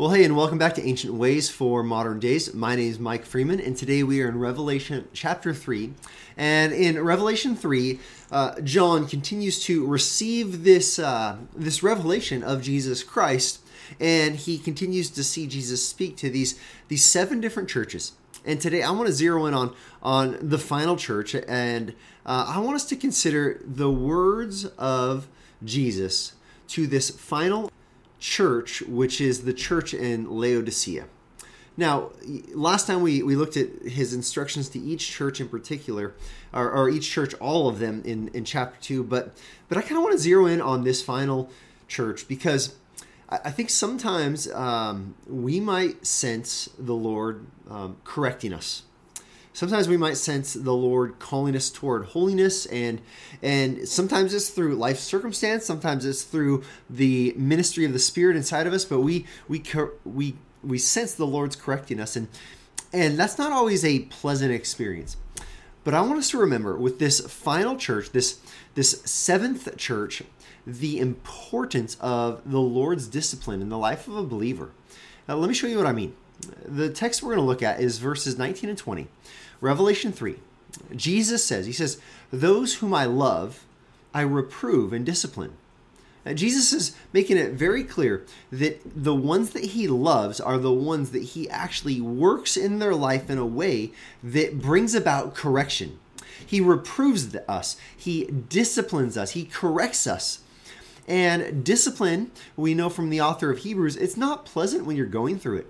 Well, hey, and welcome back to Ancient Ways for Modern Days. My name is Mike Freeman, and today we are in Revelation chapter 3. And in Revelation 3, uh, John continues to receive this, uh, this revelation of Jesus Christ, and he continues to see Jesus speak to these, these seven different churches. And today I want to zero in on, on the final church, and uh, I want us to consider the words of Jesus to this final church, which is the church in Laodicea. Now, last time we, we looked at his instructions to each church in particular, or, or each church, all of them in, in chapter 2, but, but I kind of want to zero in on this final church because I, I think sometimes um, we might sense the Lord um, correcting us sometimes we might sense the lord calling us toward holiness and and sometimes it's through life circumstance sometimes it's through the ministry of the spirit inside of us but we we we we sense the lord's correcting us and and that's not always a pleasant experience. But i want us to remember with this final church this this seventh church the importance of the lord's discipline in the life of a believer. Now let me show you what i mean the text we're going to look at is verses 19 and 20. Revelation 3. Jesus says, He says, Those whom I love, I reprove and discipline. Now, Jesus is making it very clear that the ones that he loves are the ones that he actually works in their life in a way that brings about correction. He reproves us, he disciplines us, he corrects us. And discipline, we know from the author of Hebrews, it's not pleasant when you're going through it.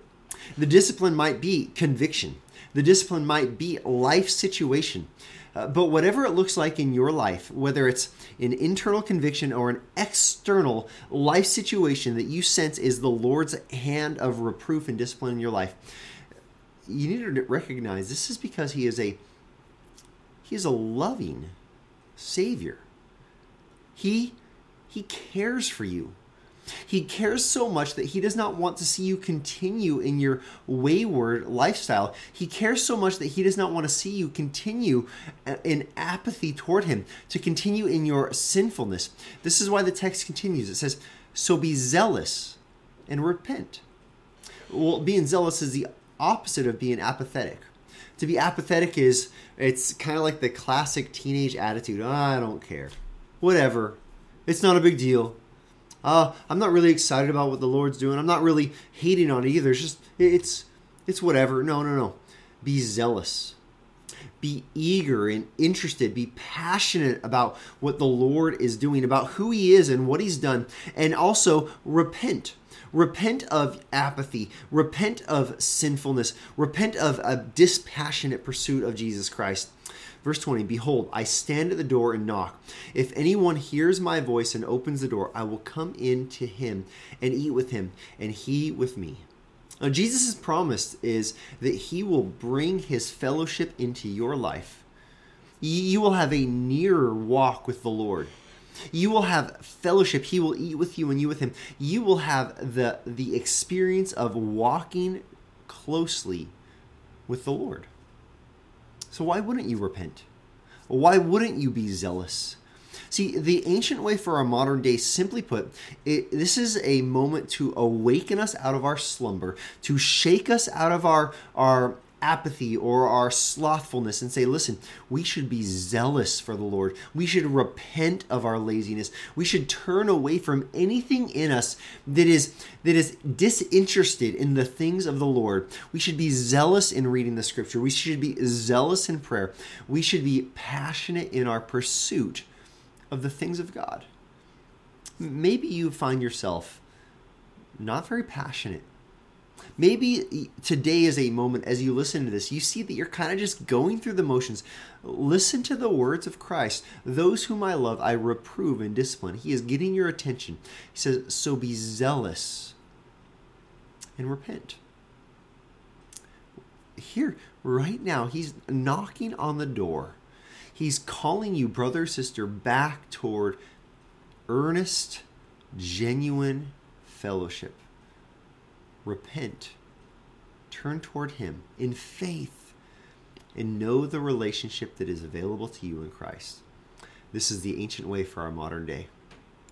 The discipline might be conviction. The discipline might be life situation. Uh, but whatever it looks like in your life, whether it's an internal conviction or an external life situation that you sense is the Lord's hand of reproof and discipline in your life, you need to recognize this is because He is a He is a loving Savior. He He cares for you. He cares so much that he does not want to see you continue in your wayward lifestyle. He cares so much that he does not want to see you continue uh, in apathy toward him, to continue in your sinfulness. This is why the text continues. It says, So be zealous and repent. Well, being zealous is the opposite of being apathetic. To be apathetic is it's kind of like the classic teenage attitude. Oh, I don't care. Whatever. It's not a big deal uh, I'm not really excited about what the Lord's doing. I'm not really hating on it either. It's just it's it's whatever. No, no, no. Be zealous. Be eager and interested. Be passionate about what the Lord is doing, about who He is and what He's done, and also repent. Repent of apathy. Repent of sinfulness. Repent of a dispassionate pursuit of Jesus Christ. Verse 20 Behold, I stand at the door and knock. If anyone hears my voice and opens the door, I will come in to him and eat with him, and he with me. Now, Jesus' promise is that he will bring his fellowship into your life. You will have a nearer walk with the Lord. You will have fellowship. He will eat with you and you with him. You will have the, the experience of walking closely with the Lord. So why wouldn't you repent? Why wouldn't you be zealous? See, the ancient way for our modern day, simply put, it, this is a moment to awaken us out of our slumber, to shake us out of our, our apathy or our slothfulness and say, listen, we should be zealous for the Lord. We should repent of our laziness. We should turn away from anything in us that is that is disinterested in the things of the Lord. We should be zealous in reading the scripture. We should be zealous in prayer. We should be passionate in our pursuit of the things of God. Maybe you find yourself not very passionate Maybe today is a moment as you listen to this, you see that you're kind of just going through the motions. Listen to the words of Christ. Those whom I love, I reprove and discipline. He is getting your attention. He says, So be zealous and repent. Here, right now, he's knocking on the door. He's calling you, brother, sister, back toward earnest, genuine fellowship repent, turn toward Him in faith, and know the relationship that is available to you in Christ. This is the ancient way for our modern day.